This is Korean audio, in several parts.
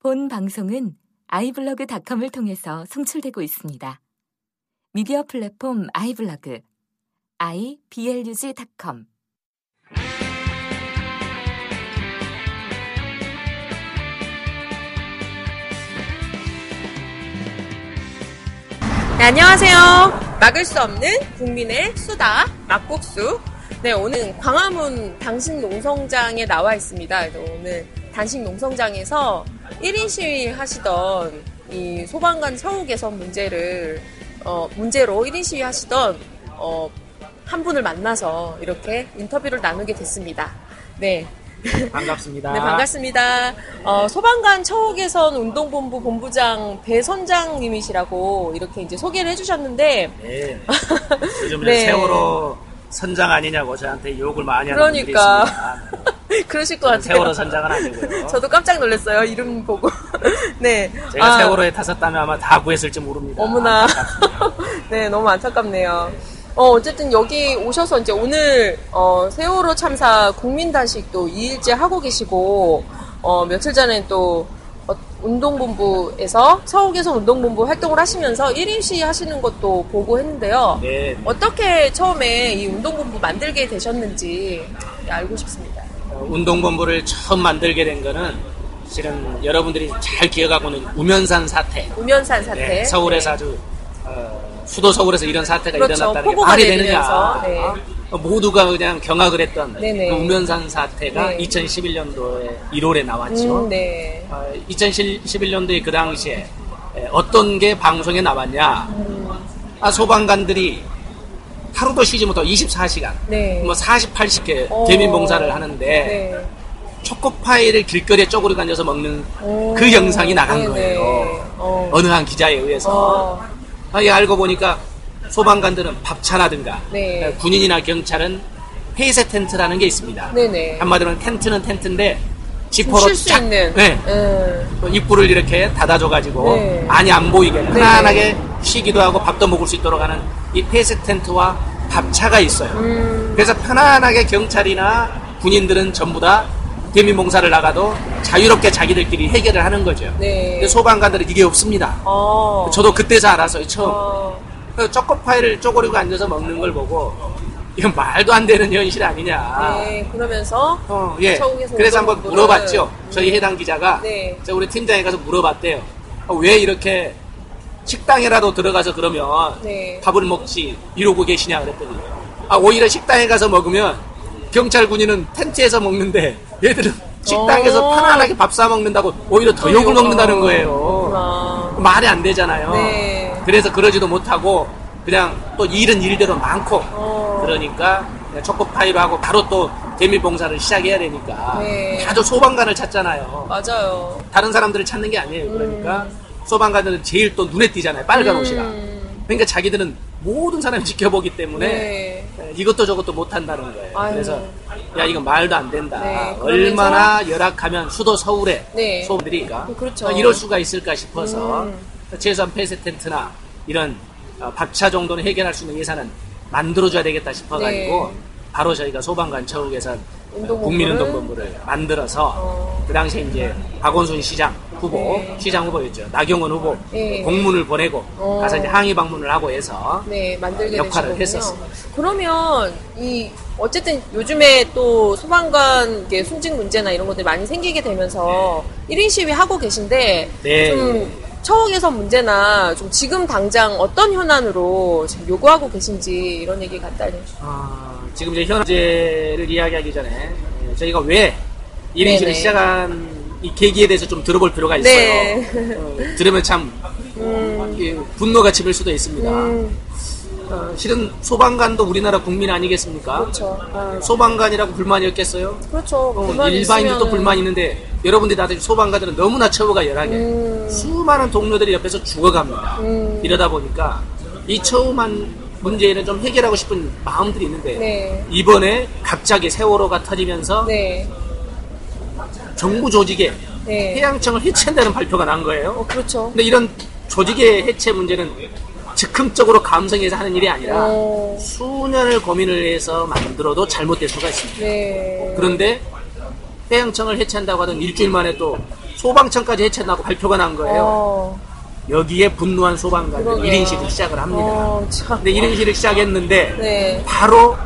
본 방송은 아이블로그닷컴을 통해서 송출되고 있습니다. 미디어 플랫폼 아이블로그 iblog.com 네, 안녕하세요. 막을 수 없는 국민의 수다 막국수. 네, 오늘 광화문 당신 농성장에 나와 있습니다. 오늘 당신 농성장에서 1인 시위 하시던 이 소방관 처우 개선 문제를 어, 문제로 1인 시위 하시던 어, 한 분을 만나서 이렇게 인터뷰를 나누게 됐습니다. 네. 반갑습니다. 네, 반갑습니다. 어, 소방관 처우 개선 운동본부 본부장 배선장님이시라고 이렇게 이제 소개를 해주셨는데, 네. 요즘 네. 세월호 선장 아니냐고 저한테 욕을 많이 하는 분들이 그러니까. 있습니다. 그러실 것 같아요. 세월호 선장은 아니고요. 저도 깜짝 놀랐어요. 이름 보고. 네. 제가 아, 세월호에 탔었다면 아마 다 구했을지 모릅니다. 어머나. 네, 너무 안타깝네요. 어, 어쨌든 여기 오셔서 이제 오늘, 어, 세월호 참사 국민 단식 또 2일째 하고 계시고, 어, 며칠 전에 또, 어, 운동본부에서, 서울개선 운동본부 활동을 하시면서 1인 시위 하시는 것도 보고 했는데요. 네. 어떻게 처음에 이 운동본부 만들게 되셨는지 알고 싶습니다. 어, 운동본부를 처음 만들게 된 거는 실은 여러분들이 잘 기억하고 있는 우면산 사태. 우면산 사태. 네, 서울에서 아주 어, 수도 서울에서 이런 사태가 그렇죠. 일어났다는 게 말이 되느냐. 네. 어, 모두가 그냥 경악을 했던 네네. 그 우면산 사태가 네. 2011년도에 1월에 나왔죠. 음, 네. 어, 2011년도에 그 당시에 에, 어떤 게 방송에 나왔냐. 아, 소방관들이 하루도 쉬지 못하고 24시간, 네. 뭐 48개 어. 개민봉사를 하는데 네. 초코파이를 길거리에 쪼그리고 앉아서 먹는 오. 그 영상이 나간 네네. 거예요. 어. 어느 한 기자에 의해서. 어. 아, 이 알고 보니까 소방관들은 밥차라든가 네. 군인이나 경찰은 폐쇄 텐트라는 게 있습니다. 네네. 한마디로는 텐트는 텐트인데 지퍼로 쫙. 네, 음. 그 입구를 이렇게 닫아줘가지고 네. 많이 안 보이게 편안하게 쉬기도 하고 밥도 먹을 수 있도록 하는 이 폐쇄 텐트와 밥차가 있어요. 음. 그래서 편안하게 경찰이나 군인들은 전부 다 대민봉사를 나가도 자유롭게 자기들끼리 해결을 하는 거죠. 네. 소방관들은 이게 없습니다. 어. 저도 그때서 알았어요, 처음. 어. 그 초코파이를 쪼그리고 앉아서 먹는 걸 보고 이건 말도 안 되는 현실 아니냐. 네, 그러면서 어, 예. 그래서 한번 물어봤죠. 저희 해당 기자가 네. 저 우리 팀장에 가서 물어봤대요. 어, 왜 이렇게 식당에라도 들어가서 그러면 네. 밥을 먹지 이러고 계시냐 그랬더니 아 오히려 식당에 가서 먹으면 경찰 군인은 텐트에서 먹는데 얘들은 식당에서 어. 편안하게 밥 사 먹는다고 오히려 더또 욕을. 먹는다는 거예요. 그렇구나. 말이 안 되잖아요. 네. 그래서 그러지도 못하고 그냥 또 일은 일대로 많고 어. 그러니까 초코파이로 하고 바로 또 대밀봉사를 시작해야 되니까 네. 다들 소방관을 찾잖아요. 맞아요. 다른 사람들을 찾는 게 아니에요. 그러니까 소방관들은 제일 또 눈에 띄잖아요. 빨간 음. 옷이라. 그러니까 자기들은 모든 사람이 지켜보기 때문에 네. 에, 이것도 저것도 못한다는 거예요. 아유. 그래서 야 이건 말도 안 된다. 네, 그러면서- 얼마나 열악하면 수도 서울에 네. 소들이 그렇죠. 이럴 수가 있을까 싶어서 음. 최소한 폐쇄 텐트나 이런 어, 밥차 정도는 해결할 수 있는 예산은 만들어줘야 되겠다 싶어가지고 네. 바로 저희가 소방관 처우 개선 운동본부를- 국민운동본부를 만들어서 어. 그 당시에 이제 박원순 시장 후보, 네. 시장 후보였죠. 나경원 후보 네. 공문을 보내고 어. 가서 이제 항의 방문을 하고 해서 네, 만들게 역할을 되신 거군요. 했었습니다. 그러면 이 어쨌든 요즘에 또 소방관 이게 순직 문제나 이런 것들이 많이 생기게 되면서 1인 시위 하고 계신데 네. 좀 처우 개선 문제나 좀 지금 당장 어떤 현안으로 지금 요구하고 계신지 이런 얘기 간단히 아, 지금 이제 현재를 이야기하기 전에 예, 저희가 왜 1인실을 네네. 시작한 이 계기에 대해서 좀 들어볼 필요가 있어요. 네. 어, 들으면 참 음, 예, 분노가 치밀 수도 있습니다. 음, 어, 실은 소방관도 우리나라 국민 아니겠습니까? 그렇죠. 아, 소방관이라고 불만이 없겠어요? 그렇죠. 어, 일반인들도 있으면은- 불만이 있는데 여러분들이 다들 소방관들은 너무나 처우가 열하게 음. 수많은 동료들이 옆에서 죽어갑니다. 음. 이러다 보니까 이 처우만 문제는 좀 해결하고 싶은 마음들이 있는데 네. 이번에 갑자기 세월호가 터지면서 네. 정부 조직에 네. 해양청을 해체한다는 발표가 난 거예요. 어, 그렇죠. 근데 이런 조직의 해체 문제는 즉흥적으로 감성해서 하는 일이 아니라 어, 수년을 고민을 해서 만들어도 잘못될 수가 있습니다. 네. 그런데 해양청을 해체한다고 하던 일주일 만에 또 소방청까지 해체나고 발표가 난 거예요. 어, 여기에 분노한 그러게요. 1인실을 시작을 합니다. 어, 참. 근데 1인실을 시작했는데 네. 바로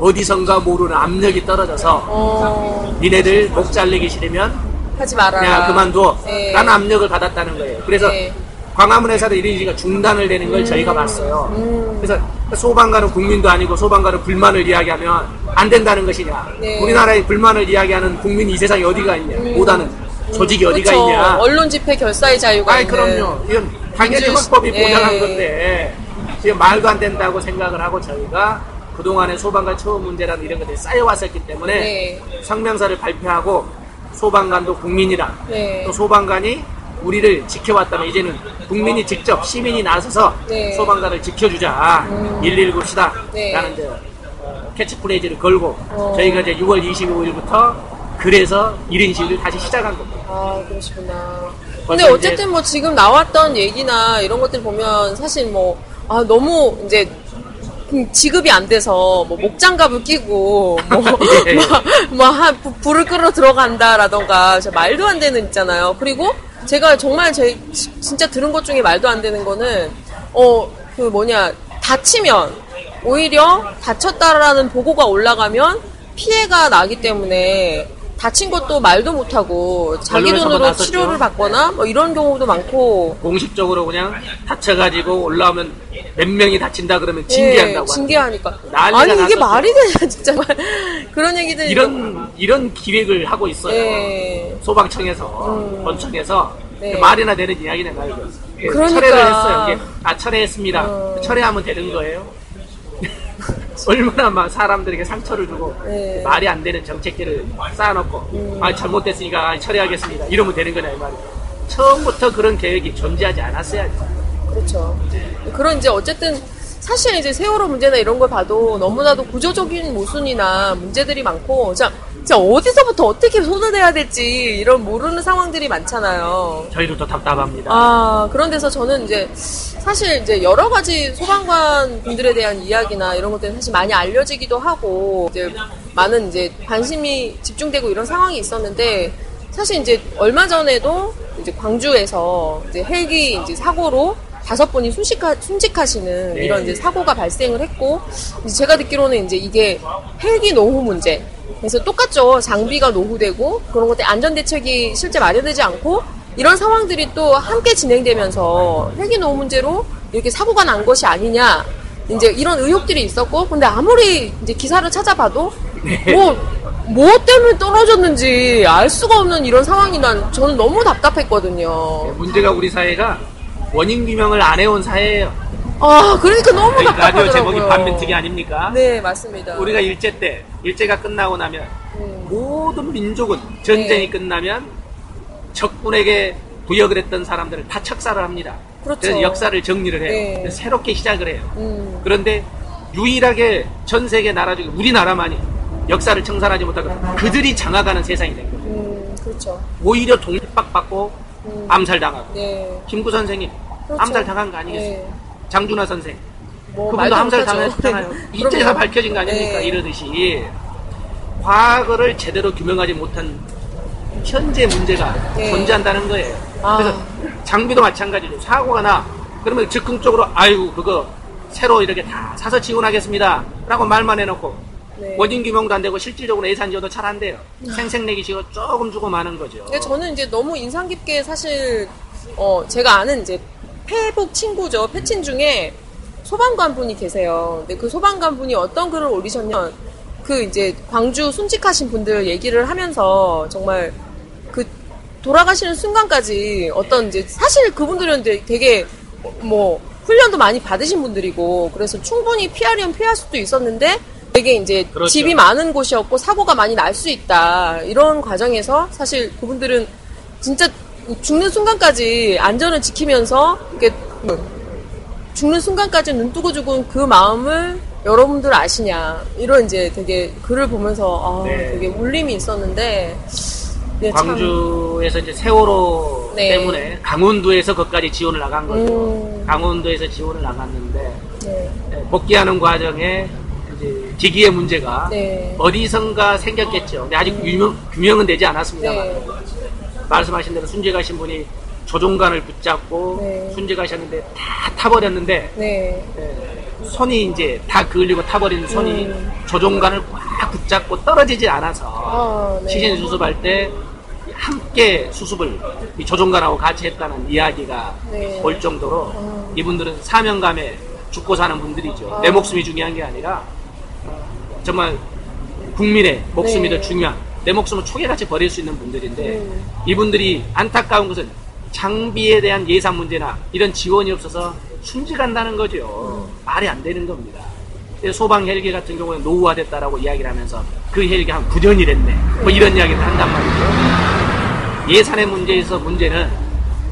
어디선가 모르는 압력이 떨어져서 어, 니네들 목 잘리기 싫으면 하지 말아라. 그냥 그만둬 네. 라는 압력을 받았다는 거예요. 그래서 네. 광화문 에서도 1인실가 중단을 되는 걸 저희가 봤어요. 음. 그래서 소방관은 국민도 아니고 소방관은 불만을 이야기하면 안 된다는 것이냐. 네. 우리나라에 불만을 이야기하는 국민이 이 세상에 어디가 있냐. 못하는 조직이 어디가 그쵸. 있냐. 언론 집회 결사의 자유가 아이 있는. 그럼요. 이건 당연히 민주- 헌법이 예. 보장한 건데 지금 말도 안 된다고 생각을 하고 저희가 그동안에 소방관 처우 문제라는 이런 것들이 쌓여왔었기 때문에 네. 성명서를 발표하고 소방관도 국민이라 네. 또 소방관이 우리를 지켜왔다면 이제는 국민이 직접 시민이 나서서 네. 소방관을 지켜주자 119 시다 네. 라는 이제 어, 캐치프레이즈를 걸고 어. 저희가 이제 6월 25일부터 그래서 1인실을 다시 시작한 겁니다. 아, 그러시구나. 근데 어쨌든 뭐 지금 나왔던 얘기나 이런 것들 보면 사실 뭐, 아, 너무 이제 음, 지급이 안 돼서 뭐 목장갑을 끼고 뭐, 예. 막, 불- 불을 끌어 들어간다라던가 말도 안 되는 있잖아요. 그리고 제가 정말 제 지- 진짜 들은 것 중에 말도 안 되는 거는 어 그 뭐냐 다치면 오히려 다쳤다라는 보고가 올라가면 피해가 나기 때문에 다친 것도 말도 못하고 자기 돈으로. 치료를 받거나 뭐 이런 경우도 많고 공식적으로 그냥 다쳐가지고 올라오면 몇 명이 다친다 그러면 징계한다고 예, 징계하니까 아니 이게 났었죠. 말이 되냐 진짜 그런 얘기들 이런 이런 기획을 하고 있어요. 예. 소방청에서 음. 본청에서 네. 말이나 되는 이야기는 아니고 예, 그러니까. 철회를 했어요. 이게 아 철회했습니다. 어. 철회하면 되는 거예요. 얼마나 막 사람들에게 상처를 주고 네. 말이 안 되는 정책들을 쌓아놓고 아 잘못됐으니까 아, 철회하겠습니다. 이러면 되는 거냐 이 말이에요. 처음부터 그런 계획이 존재하지 않았어야죠. 그렇죠. 그런 이제 어쨌든 사실 이제 세월호 문제나 이런 걸 봐도 너무나도 구조적인 모순이나 문제들이 많고 자, 진짜 어디서부터 어떻게 손을 대야 될지 이런 모르는 상황들이 많잖아요. 저희도 또 답답합니다. 아, 그런 데서 저는 이제 사실 이제 여러 가지 소방관 분들에 대한 이야기나 이런 것들은 사실 많이 알려지기도 하고 이제 많은 이제 관심이 집중되고 이런 상황이 있었는데 사실 이제 얼마 전에도 이제 광주에서 이제 헬기 이제 사고로 다섯 분이 순직하, 순직하시는 네. 이런 이제 사고가 발생을 했고 제가 듣기로는 이제 이게 헬기 노후 문제 그래서 똑같죠 장비가 노후되고 그런 것들 안전 대책이 실제 마련되지 않고 이런 상황들이 또 함께 진행되면서 헬기 노후 문제로 이렇게 사고가 난 것이 아니냐 이제 이런 의혹들이 있었고 근데 아무리 이제 기사를 찾아봐도 뭐, 뭐 때문에 떨어졌는지 알 수가 없는 이런 상황이 난 저는 너무 답답했거든요. 문제가 우리 사회가 원인 규명을 안 해온 사회예요. 아 그러니까 너무 저희 라디오 답답하더라고요. 제목이 반민특위 아닙니까? 네 맞습니다. 우리가 일제 때 일제가 끝나고 나면 음. 모든 민족은 전쟁이 네. 끝나면 적군에게 부역을 했던 사람들을 다 척사를 합니다. 그렇죠. 래서 역사를 정리를 해요. 네. 그래서 새롭게 시작을 해요. 음, 그런데 유일하게 전 세계 나라 중에 우리나라만이 역사를 청산하지 못하고 그들이 장악하는 세상이 된 거예요. 음, 그렇죠. 오히려 독립박받고 음. 암살당하고 네. 김구 선생님 그렇죠. 암살 당한 거 아니겠어요? 네. 장준하 선생 뭐 그분도 말도 암살 못하죠. 당했잖아요. 네. 그럼요. 밝혀진 거 아닙니까? 네. 이러듯이 과거를 제대로 규명하지 못한 현재 문제가 네. 존재한다는 거예요. 아. 그래서 장비도 마찬가지로 사고가 나 그러면 즉흥적으로 아이고 그거 새로 이렇게 다 사서 지원하겠습니다. 라고 말만 해놓고 네. 원인 규명도 안 되고 실질적으로 예산 지원도 잘 안 돼요. 생색내기 식으로 조금 주고 마는 거죠. 근데 저는 이제 너무 인상 깊게 사실 어 제가 아는 이제 페북 친구죠 패친 중에 소방관 분이 계세요. 근데 그 소방관 분이 어떤 글을 올리셨냐면 그 이제 광주 순직하신 분들 얘기를 하면서 정말 그 돌아가시는 순간까지 어떤 이제 사실 그분들은 되게 뭐 훈련도 많이 받으신 분들이고 그래서 충분히 피하려면 피할 수도 있었는데 되게 이제 그렇죠. 집이 많은 곳이었고 사고가 많이 날 수 있다 이런 과정에서 사실 그분들은 진짜 죽는 순간까지 안전을 지키면서 이렇게 죽는 순간까지 눈 뜨고 죽은 그 마음을 여러분들 아시냐 이런 이제 되게 글을 보면서 아, 네. 되게 울림이 있었는데 네, 참. 광주에서 이제 세월호 네. 때문에 강원도에서 거기까지 지원을 나간 거죠. 음. 강원도에서 지원을 나갔는데 네. 네, 복귀하는 과정에 이제 기기의 문제가 네. 어디선가 생겼겠죠. 근데 아직 규명, 규명은 되지 않았습니다만 네. 말씀하신 대로 순재 가신 분이 조종관을 붙잡고 네. 순재 가셨는데 다 타버렸는데 네. 예, 손이 이제 다 그을리고 타버린 손이 음. 조종관을 꽉 붙잡고 떨어지지 않아서 아, 네. 시신 수습할 때 함께 수습을 이 조종관하고 같이 했다는 이야기가 네. 올 정도로 아. 이분들은 사명감에 죽고 사는 분들이죠. 아. 내 목숨이 중요한 게 아니라 정말 국민의 목숨이 네. 더 중요한 내 목숨을 초계같이 버릴 수 있는 분들인데 음. 이분들이 안타까운 것은 장비에 대한 예산 문제나 이런 지원이 없어서 순직한다는 거죠. 음. 말이 안 되는 겁니다. 소방 헬기 같은 경우는 노후화됐다라고 이야기를 하면서 그 헬기 한 9년이 됐네. 뭐 이런 이야기를 한단 말이죠. 예산의 문제에서 문제는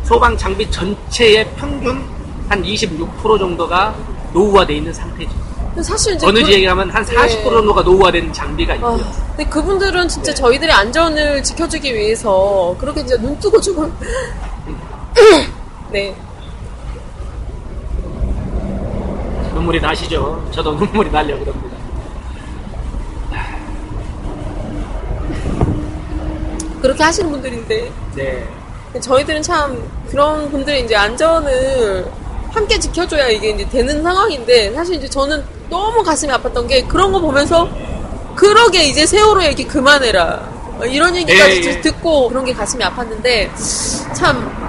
소방 장비 전체의 평균 한 26% 정도가 노후화돼 있는 상태죠. 사실 이제 어느 그- 지역에 가면 한 40% 네. 정도가 노후화 된 장비가 있고요. 아, 근데 그분들은 진짜 네. 저희들의 안전을 지켜주기 위해서 그렇게 이제 눈 뜨고 죽은 네. 눈물이 나시죠? 저도 눈물이 나려고 그럽니다. 그렇게 하시는 분들인데 네. 저희들은 참 그런 분들의 이제 안전을 함께 지켜줘야 이게 이제 되는 상황인데 사실 이제 저는 너무 가슴이 아팠던 게 그런 거 보면서 그러게 이제 세월호 얘기 그만해라 어, 이런 얘기까지 예, 예. 듣고 그런 게 가슴이 아팠는데 참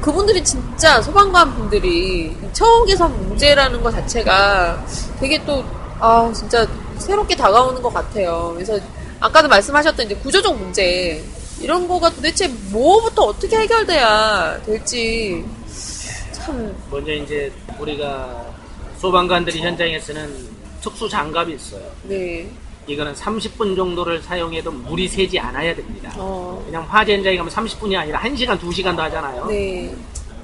그분들이 진짜 소방관 분들이 처음 개선 문제라는 것 자체가 되게 또, 아, 진짜 새롭게 다가오는 것 같아요. 그래서 아까도 말씀하셨던 이제 구조적 문제, 이런 거가 도대체 뭐부터 어떻게 해결돼야 될지 참, 먼저 이제 우리가 소방관들이 현장에 쓰는 특수 장갑이 있어요. 네, 이거는 30분 정도를 사용해도 물이 새지 않아야 됩니다. 어, 그냥 화재 현장에 가면 30분이 아니라 1시간, 2시간도 하잖아요. 네,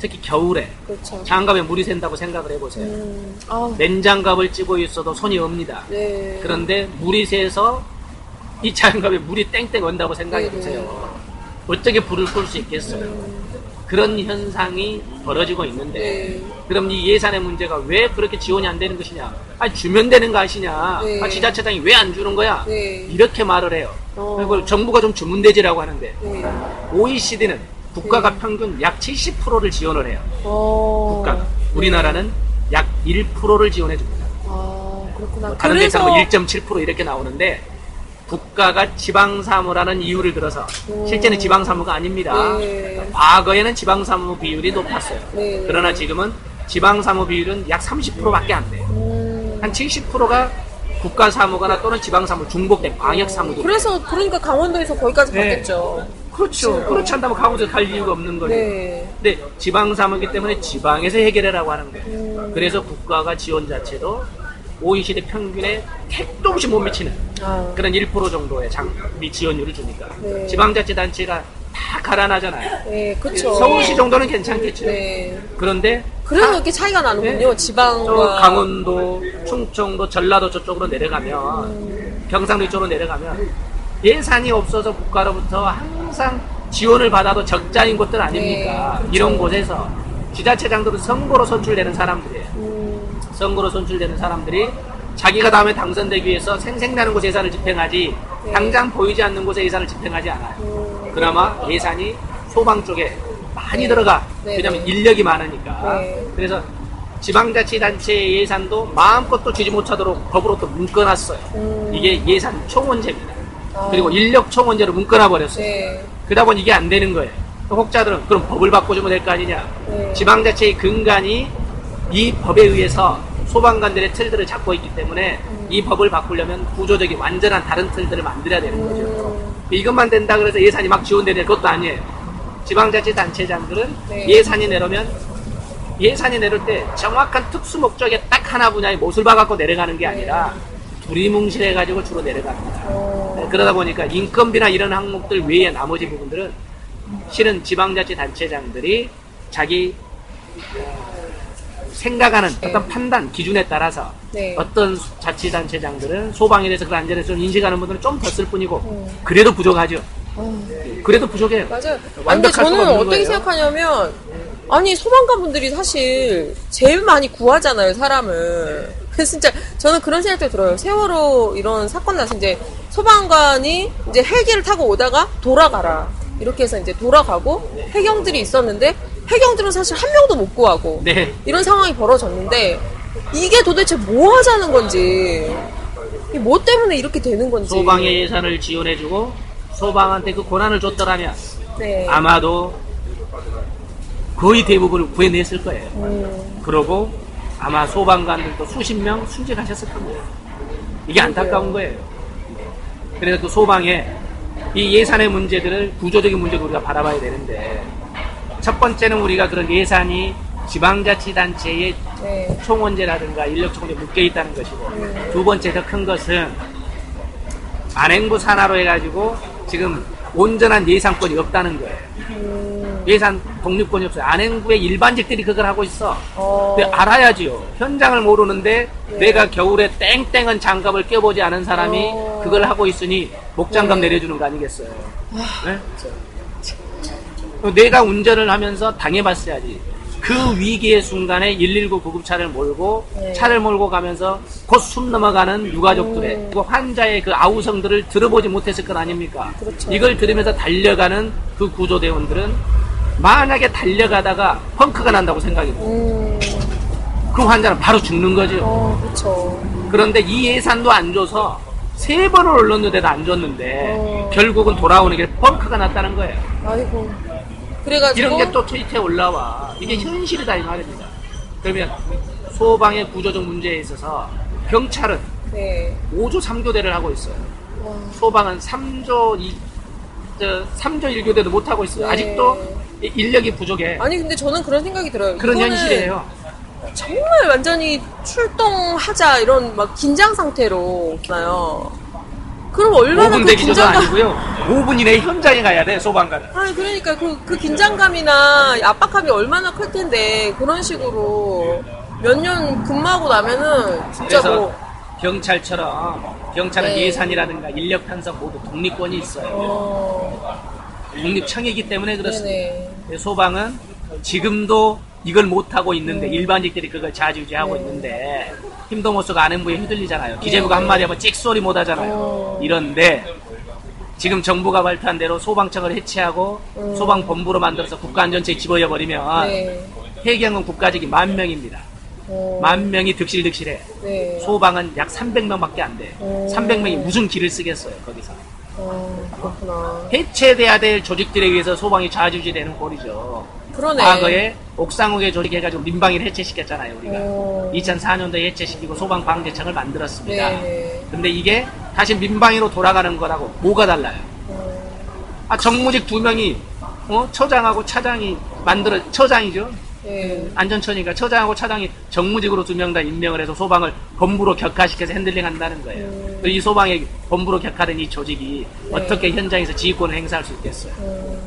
특히 겨울에 그렇죠. 장갑에 물이 샌다고 생각을 해보세요. 음, 아, 맨장갑을 찌고 있어도 손이 옵니다. 네. 그런데 물이 새서 이 장갑에 물이 땡땡 온다고 생각해 네, 보세요. 어떻게 불을 끌 수 있겠어요? 그런 현상이 벌어지고 있는데 네. 그럼 이 예산의 문제가 왜 그렇게 지원이 안 되는 것이냐? 아 주면 되는 거 아시냐? 네. 아 지자체장이 왜 안 주는 거야? 네. 이렇게 말을 해요. 어. 그리고 정부가 좀 주문 대지라고 하는데 네. OECD는 국가가 평균 약 70%를 지원을 해요. 어, 국가가 우리나라는 약 1%를 지원해 줍니다. 아, 그렇구나. 다른 데서는 뭐1.7% 이렇게 나오는데 국가가 지방사무라는 이유를 들어서 실제는 지방사무가 아닙니다. 네. 과거에는 지방사무 비율이 높았어요. 네. 그러나 지금은 지방사무 비율은 약 30%밖에 안 돼요. 음, 한 70%가 국가사무거나 또는 지방사무 중복된 광역사무도. 그래서 그러니까 강원도에서 거기까지 네. 갔겠죠. 그렇죠. 그렇지 않다면 강원도에 갈 이유가 없는 거예요. 네. 근데 지방사무이기 때문에 지방에서 해결해라고 하는 거예요. 음. 그래서 국가가 지원 자체도 OECD 평균에 택도 없이 못 미치는 아, 그런 1% 정도의 장비 지원율을 주니까 네. 지방자치단체가 다 갈아나잖아요. 네, 그쵸. 서울시 정도는 괜찮겠죠. 네. 그런데 그래서 다- 이렇게 차이가 나는군요. 네. 지방과. 저 강원도, 충청도, 전라도 저쪽으로 내려가면 경상도 이쪽으로 내려가면 예산이 없어서 국가로부터 항상 지원을 받아도 적자인 곳들 아닙니까? 네, 그렇죠. 이런 곳에서 지자체장들은 선거로 선출되는 사람들이에요. 음, 선거로 선출되는 사람들이 자기가 다음에 당선되기 위해서 생생나는 곳에 예산을 집행하지 네. 당장 보이지 않는 곳에 예산을 집행하지 않아요. 음, 그나마 예산이 소방 쪽에 많이 네. 들어가. 네, 왜냐하면 네. 인력이 많으니까. 네. 그래서 지방자치단체 예산도 마음껏 또 쥐지 못하도록 법으로 또 묶어놨어요. 음. 이게 예산 총원제입니다. 아. 그리고 인력 총원제로 묶어놔버렸어요. 네. 그러다 보니 이게 안 되는 거예요. 또 혹자들은 그럼 법을 바꿔주면 될 거 아니냐. 네. 지방자체의 근간이 이 법에 의해서 소방관들의 틀들을 잡고 있기 때문에 음. 이 법을 바꾸려면 구조적인 완전한 다른 틀들을 만들어야 되는 거죠. 음, 이것만 된다 그래서 예산이 막 지원되는 것도 아니에요. 지방자치단체장들은 네. 예산이 내려면 예산이 내릴 때 정확한 특수 목적에 딱 하나 분야에 못을 박아갖고 내려가는 게 아니라 두리뭉실해가지고 주로 내려갑니다. 어, 네, 그러다 보니까 인건비나 이런 항목들 외에 나머지 부분들은 실은 지방자치단체장들이 자기 어, 생각하는 네. 어떤 판단 기준에 따라서 네. 어떤 자치단체장들은 소방에 대해서 그 안전에 좀 인식하는 분들은 좀 더 쓸 뿐이고 음. 그래도 부족하죠. 아, 그래도 부족해요. 맞아요. 아니, 근데 저는 어떻게 거예요. 생각하냐면, 아니, 소방관 분들이 사실 제일 많이 구하잖아요, 사람을. 그래서 진짜 저는 그런 생각도 들어요. 세월호 이런 사건 나서 이제 소방관이 이제 헬기를 타고 오다가 돌아가라. 이렇게 해서 이제 돌아가고 해경들이 있었는데 해경들은 사실 한 명도 못 구하고 네. 이런 상황이 벌어졌는데 이게 도대체 뭐 하자는 건지 뭐 때문에 이렇게 되는 건지 소방의 예산을 지원해주고 소방한테 그 권한을 줬더라면 네. 아마도 거의 대부분을 구해냈을 거예요. 음, 그러고 아마 소방관들도 수십 명 순직하셨을 겁니다. 이게 안타까운 거예요. 그래서 또 소방에 이 예산의 문제들을 구조적인 문제도 우리가 바라봐야 되는데 첫 번째는 우리가 그런 예산이 지방자치단체의 네. 총원제라든가 인력 총에 묶여 있다는 것이고 음. 두 번째 더 큰 것은 안행부 산하로 해가지고 지금 온전한 예산권이 없다는 거예요. 음, 예산 독립권이 없어요. 안행부의 일반직들이 그걸 하고 있어. 어, 알아야지요. 현장을 모르는데 네. 내가 겨울에 땡땡한 장갑을 껴보지 않은 사람이 어. 그걸 하고 있으니 목장갑 네. 내려주는 거 아니겠어요? 네? 또 내가 운전을 하면서 당해봤어야지. 그 위기의 순간에 119 구급차를 몰고 네. 차를 몰고 가면서 곧 숨 넘어가는 유가족들의 음. 그 환자의 그 아우성들을 들어보지 못했을 것 아닙니까? 그렇죠. 이걸 들으면서 달려가는 그 구조대원들은 만약에 달려가다가 펑크가 난다고 생각해보세요. 음, 그 환자는 바로 죽는 거죠. 어, 그쵸. 그런데 이 예산도 안 줘서 세 번을 올렸는데도 안 줬는데 어. 결국은 돌아오는 게 펑크가 났다는 거예요. 아이고. 그래가지고. 이런 게 또 트위터에 올라와. 이게 현실이다 이 말입니다. 그러면 소방의 구조적 문제에 있어서 경찰은 네. 5조 3교대를 하고 있어요. 와, 소방은 3조 2, 저 3조 1교대도 못 하고 있어요. 네. 아직도 이- 인력이 부족해. 아니, 근데 저는 그런 생각이 들어요. 그런 이거는 현실이에요. 정말 완전히 출동하자 이런 막 긴장 상태로 나요. 그럼 얼마나 5분 그 대기조도 긴장감 아니고요. 5분 이내에 현장에 가야 돼, 소방관. 아니 그러니까 그, 그 긴장감이나 압박감이 얼마나 클 텐데 그런 식으로 몇 년 근무하고 나면은 진짜 그래서 뭐 경찰처럼 경찰은 네. 예산이라든가 인력 편성 모두 독립권이 있어요. 어, 독립청이기 때문에 그렇습니다. 네네 소방은 지금도 이걸 못하고 있는데 음. 일반직들이 그걸 자주지하고 네. 있는데 힘도 못 쓰고 아는 부에 휘둘리잖아요. 기재부가 네. 한마디 하면 찍소리 못 하잖아요. 어. 이런데 지금 정부가 발표한 대로 소방청을 해체하고 음. 소방본부로 만들어서 국가안전처에 집어여버리면 네. 해경은 국가직이 만 명입니다. 어, 만 명이 득실득실해. 네. 소방은 약 300명밖에 안 돼. 오. 300명이 무슨 힘을 쓰겠어요, 거기서. 어, 그렇구나 해체돼야 될 조직들에 의해서 소방이 좌지우지되는 꼴이죠. 그러네 과거에 옥상옥에 조직해가지고 민방위를 해체시켰잖아요, 우리가. 어, 2004년도에 해체시키고 소방방재청을 만들었습니다. 네네 근데 이게 다시 민방위로 돌아가는 거라고 뭐가 달라요? 어, 아, 정무직 두 명이, 어, 처장하고 차장이 만들어, 처장이죠? 네. 안전처니까 처장하고 차장이 정무직으로 두 명 다 임명을 해서 소방을 본부로 격하시켜서 핸들링 한다는 거예요. 음. 이 소방의 본부로 격하된 이 조직이 네. 어떻게 현장에서 지휘권을 행사할 수 있겠어요. 어,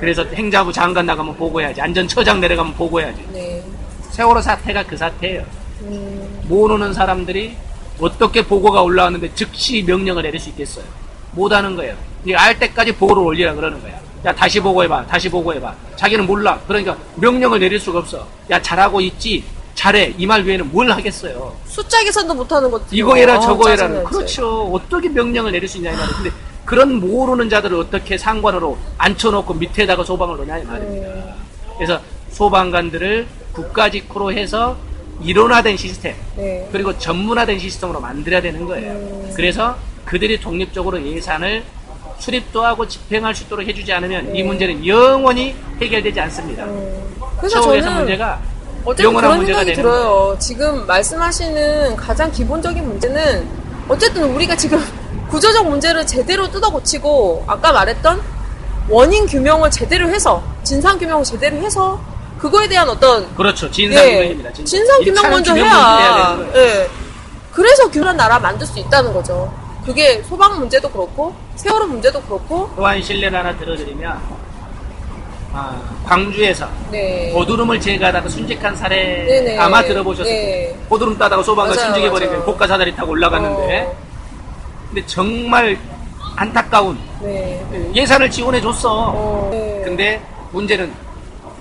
그래서 행자부 장관 나가면 보고해야지. 안전처장 내려가면 보고해야지. 네. 세월호 사태가 그 사태예요. 음, 모르는 사람들이 어떻게 보고가 올라왔는데 즉시 명령을 내릴 수 있겠어요. 못하는 거예요. 알 때까지 보고를 올리라 그러는 거야. 야 다시 보고해봐. 다시 보고해봐. 자기는 몰라. 그러니까 명령을 내릴 수가 없어. 야 잘하고 있지. 잘해. 이 말 외에는 뭘 하겠어요. 숫자 계산도 못하는 것들 이거 해라 아, 저거 해라. 그렇죠. 어떻게 명령을 내릴 수 있냐 이 말이에요. 근데 그런 모르는 자들을 어떻게 상관으로 앉혀놓고 밑에다가 소방을 놓냐 이 말입니다. 음, 그래서 소방관들을 국가직으로 해서 일원화된 시스템 네. 그리고 전문화된 시스템으로 만들어야 되는 거예요. 음. 그래서 그들이 독립적으로 예산을 수립도 하고 집행할 수 있도록 해주지 않으면 이 네. 문제는 영원히 해결되지 않습니다. 음, 그래서 저는 문제가 어쨌든 영원한 그런 문제가 생각이 되는 들어요. 지금 말씀하시는 가장 기본적인 문제는 어쨌든 우리가 지금 구조적 문제를 제대로 뜯어 고치고 아까 말했던 원인 규명을 제대로 해서 진상 규명을 제대로 해서 그거에 대한 어떤 그렇죠. 진상규명입니다. 예, 진상 규명 일차는 먼저 규명 해야 해야. 예. 그래서 균한 나라 만들 수 있다는 거죠. 그게 소방 문제도 그렇고 세월호 문제도 그렇고 또한 신뢰를 하나 들어드리면 아, 광주에서 네. 고드름을 제거하다가 순직한 사례 네네. 아마 들어보셨을 네. 거예요. 고드름 따다가 소방관 순직해버리면. 고가 사다리 타고 올라갔는데 어, 근데 정말 안타까운 네. 예산을 지원해 줬어. 어, 네. 근데 문제는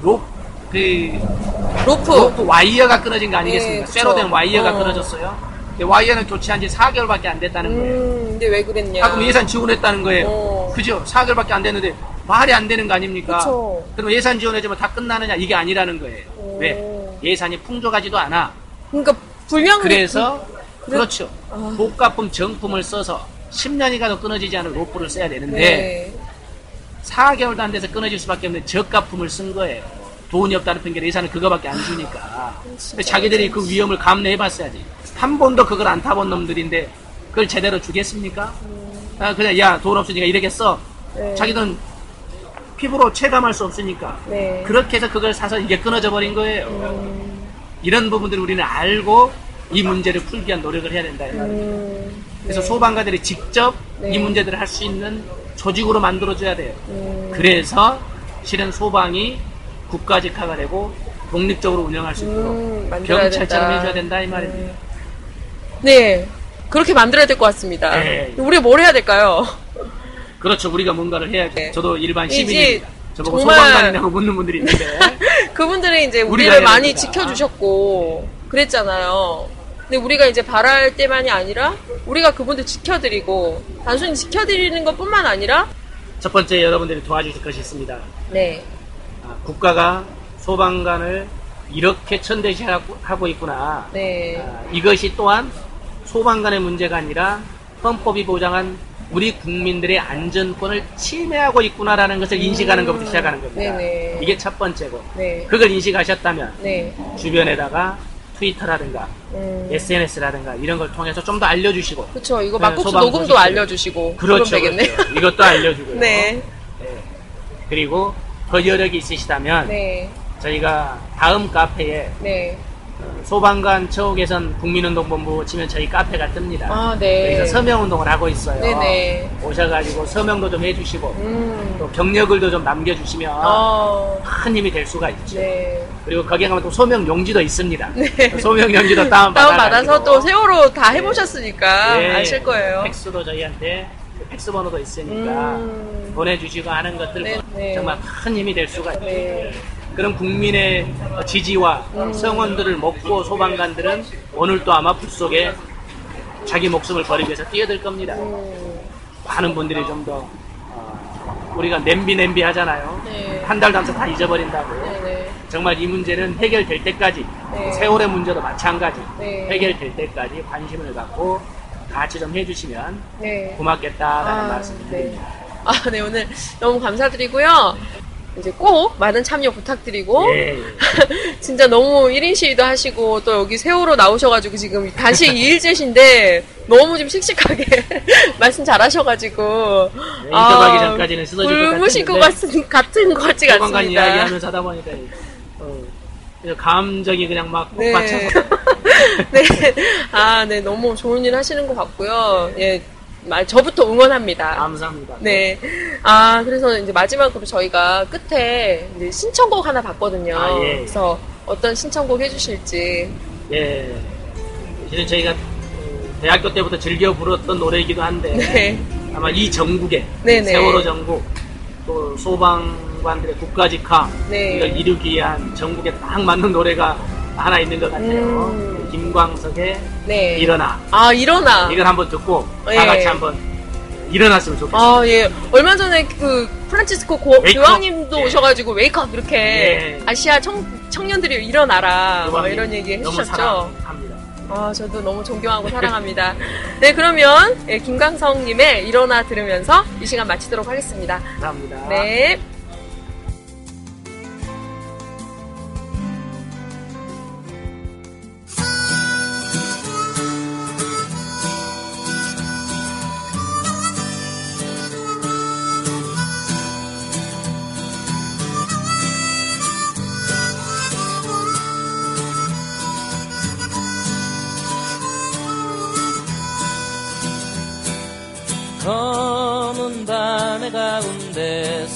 로, 그 로프. 로프 와이어가 끊어진 거 아니겠습니까? 네. 쇠로 된 와이어가 어. 끊어졌어요. 근데 와이어는 교체한 지 4개월밖에 안 됐다는 거예요. 음, 근데 왜 그랬냐. 아, 그럼 예산 지원했다는 거예요. 어. 그죠? 4개월밖에 안 됐는데 말이 안 되는 거 아닙니까? 그쵸. 그럼 예산 지원해주면 다 끝나느냐? 이게 아니라는 거예요. 오. 왜? 예산이 풍족하지도 않아. 그러니까 불량 그래서 그렇죠. 아. 고가품 정품을 써서 10년이 가도 끊어지지 않은 로프를 써야 되는데 네. 4개월도 안 돼서 끊어질 수밖에 없는 저가품을 쓴 거예요. 돈이 없다는 핑계로 예산을 그거밖에 안 주니까. 근데 자기들이 그 위험을 감내해 봤어야지. 한 번도 그걸 안 타본 놈들인데 그걸 제대로 주겠습니까? 아, 그냥 야, 돈 없으니까 이러겠어. 네. 자기는 피부로 체감할 수 없으니까. 네. 그렇게 해서 그걸 사서 이게 끊어져 버린 거예요. 이런 부분들을 우리는 알고 이 문제를 풀기 위한 노력을 해야 된다. 음, 그래서 네. 소방관들이 직접 네. 이 문제들을 할 수 있는 조직으로 만들어줘야 돼요. 음, 그래서 실은 소방이 국가직화가 되고 독립적으로 운영할 수 있도록 음, 경찰처럼. 해줘야 된다 이 말입니다. 네. 그렇게 만들어야 될 것 같습니다. 네. 우리가 뭘 해야 될까요? 그렇죠. 우리가 뭔가를 해야죠. 네. 저도 일반 시민입니다. 저보고 소방관이냐고 묻는 분들이 있는데 그분들이 이제 우리를 많이 됩니다. 지켜주셨고 그랬잖아요. 근데 우리가 이제 바랄 때만이 아니라 우리가 그분들 지켜드리고 단순히 지켜드리는 것뿐만 아니라 첫 번째 여러분들이 도와주실 것이 있습니다. 네, 아, 국가가 소방관을 이렇게 천대시하고 있구나. 네, 아, 이것이 또한 소방관의 문제가 아니라 헌법이 보장한 우리 국민들의 안전권을 침해하고 있구나라는 것을 인식하는 것부터 시작하는 겁니다. 음. 네네. 이게 첫 번째고 네, 그걸 인식하셨다면 네, 주변에다가 트위터라든가 음, SNS라든가 이런 걸 통해서 좀 더 알려주시고 그렇죠. 이거 네, 막국수 녹음도. 알려주시고 그렇죠, 되겠네. 그렇죠. 이것도 알려주고요. 네, 네. 그리고 더 여력이 있으시다면 네, 저희가 다음 카페에 네. 소방관 처우 개선 국민운동본부 치면 저희 카페가 뜹니다. 아, 네. 여기서 서명 운동을 하고 있어요. 네네. 오셔가지고 서명도 좀 해주시고 음, 또 격려글도 좀 남겨주시면 어, 큰 힘이 될 수가 있죠. 네. 그리고 거기에 가면 또 서명 용지도 있습니다. 네. 서명 용지도 다운 받아 다운 받아서 또 세월호 다 해보셨으니까 네. 아실 거예요. 팩스도 저희한테 팩스 번호도 있으니까 음. 보내주시고 하는 것들 네, 네. 정말 큰 힘이 될 수가 있죠. 네. 그런 국민의 지지와 음. 성원들을 먹고 소방관들은 오늘 또 아마 불 속에 자기 목숨을 버리기 위해서 뛰어들 겁니다. 음, 많은 분들이 좀 더 우리가 냄비 냄비 하잖아요. 네. 한달 남서 다 잊어버린다고. 네 네. 정말 이 문제는 해결될 때까지 네. 세월의 문제도 마찬가지 네. 해결될 때까지 관심을 갖고 같이 좀 해주시면 네. 고맙겠다라는 아, 말씀을 네. 드립니다. 아, 네, 오늘 너무 감사드리고요. 이제 꼭 많은 참여 부탁드리고, 예. 진짜 너무 1인 시위도 하시고, 또 여기 세월호 나오셔가지고 지금 다시 2일째신데, 너무 좀 씩씩하게 말씀 잘 하셔가지고, 네, 인터뷰하기 전까지는 쓰러질 것 굶으실 것. 같은, 것 같지가 소방관 않습니다. 이야기하면서 하다 보니까 어, 감정이 그냥 막 네. 폭받쳐서 네. 아, 네, 너무 좋은 일 하시는 것 같고요. 예, 말, 저부터 응원합니다. 감사합니다. 네. 아, 그래서 이제 마지막으로 저희가 끝에 이제 신청곡 하나 봤거든요. 아, 예. 그래서 어떤 신청곡 해주실지. 예. 실은 저희가 어, 대학교 때부터 즐겨 부르던 노래이기도 한데 네. 아마 이 전국에 네네. 세월호 전국 또 소방관들의 국가직화 네. 이걸 이루기 위한 전국에 딱 맞는 노래가 하나 있는 것 같아요. 음. 김광석의 네. 일어나 아, 일어나. 이걸 한번 듣고 예. 다 같이 한번 일어났으면 좋겠어요. 아, 예. 얼마 전에 그 프란치스코 고, wake up. 교황님도 예. 오셔가지고 wake up 이렇게 예. 아시아 청, 청년들이 일어나라. 뭐 교황님 이런 얘기 해주셨죠. 아, 저도 너무 존경하고 사랑합니다. 네, 그러면 예, 김광석님의 일어나 들으면서 이 시간 마치도록 하겠습니다. 감사합니다. 네.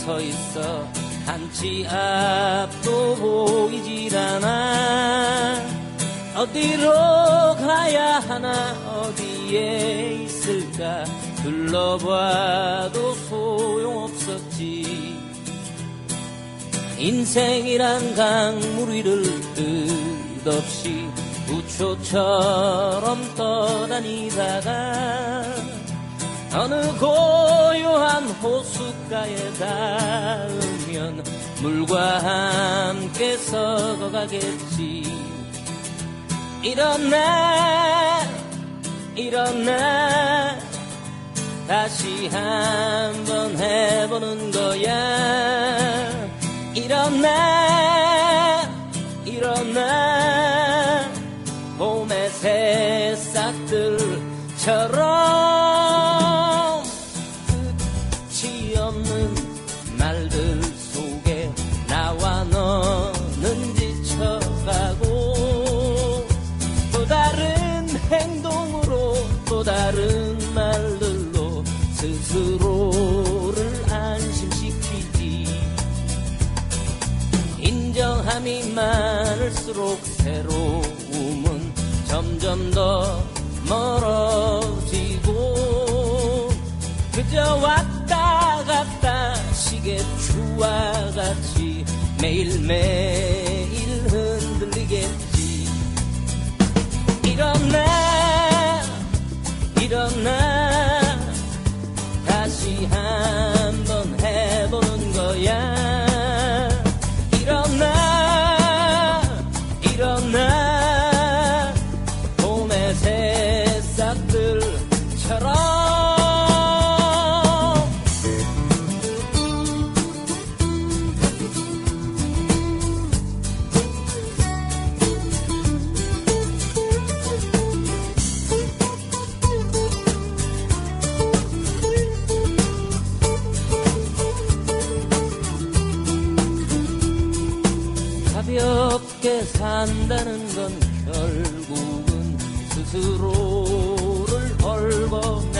서 있어. 한치 앞도 보이질 않아. 어디로 가야 하나 어디에 있을까? 둘러봐도 소용없었지. 인생이란 강물 위를 끝없이 우초처럼 떠다니다가 어느 고요한 호숫가에 닿으면 물과 함께 썩어가겠지. 일어나 일어나. 다시 한번 해보는 거야. 일어나 일어나. 봄의 새싹들처럼 많을수록 새로움은 점점 더 멀어지고 그저 왔다 갔다 시계추와 같이 매일매일 흔들리겠지. 일어나 일어나 산다는 건 결국은 스스로를 얽어내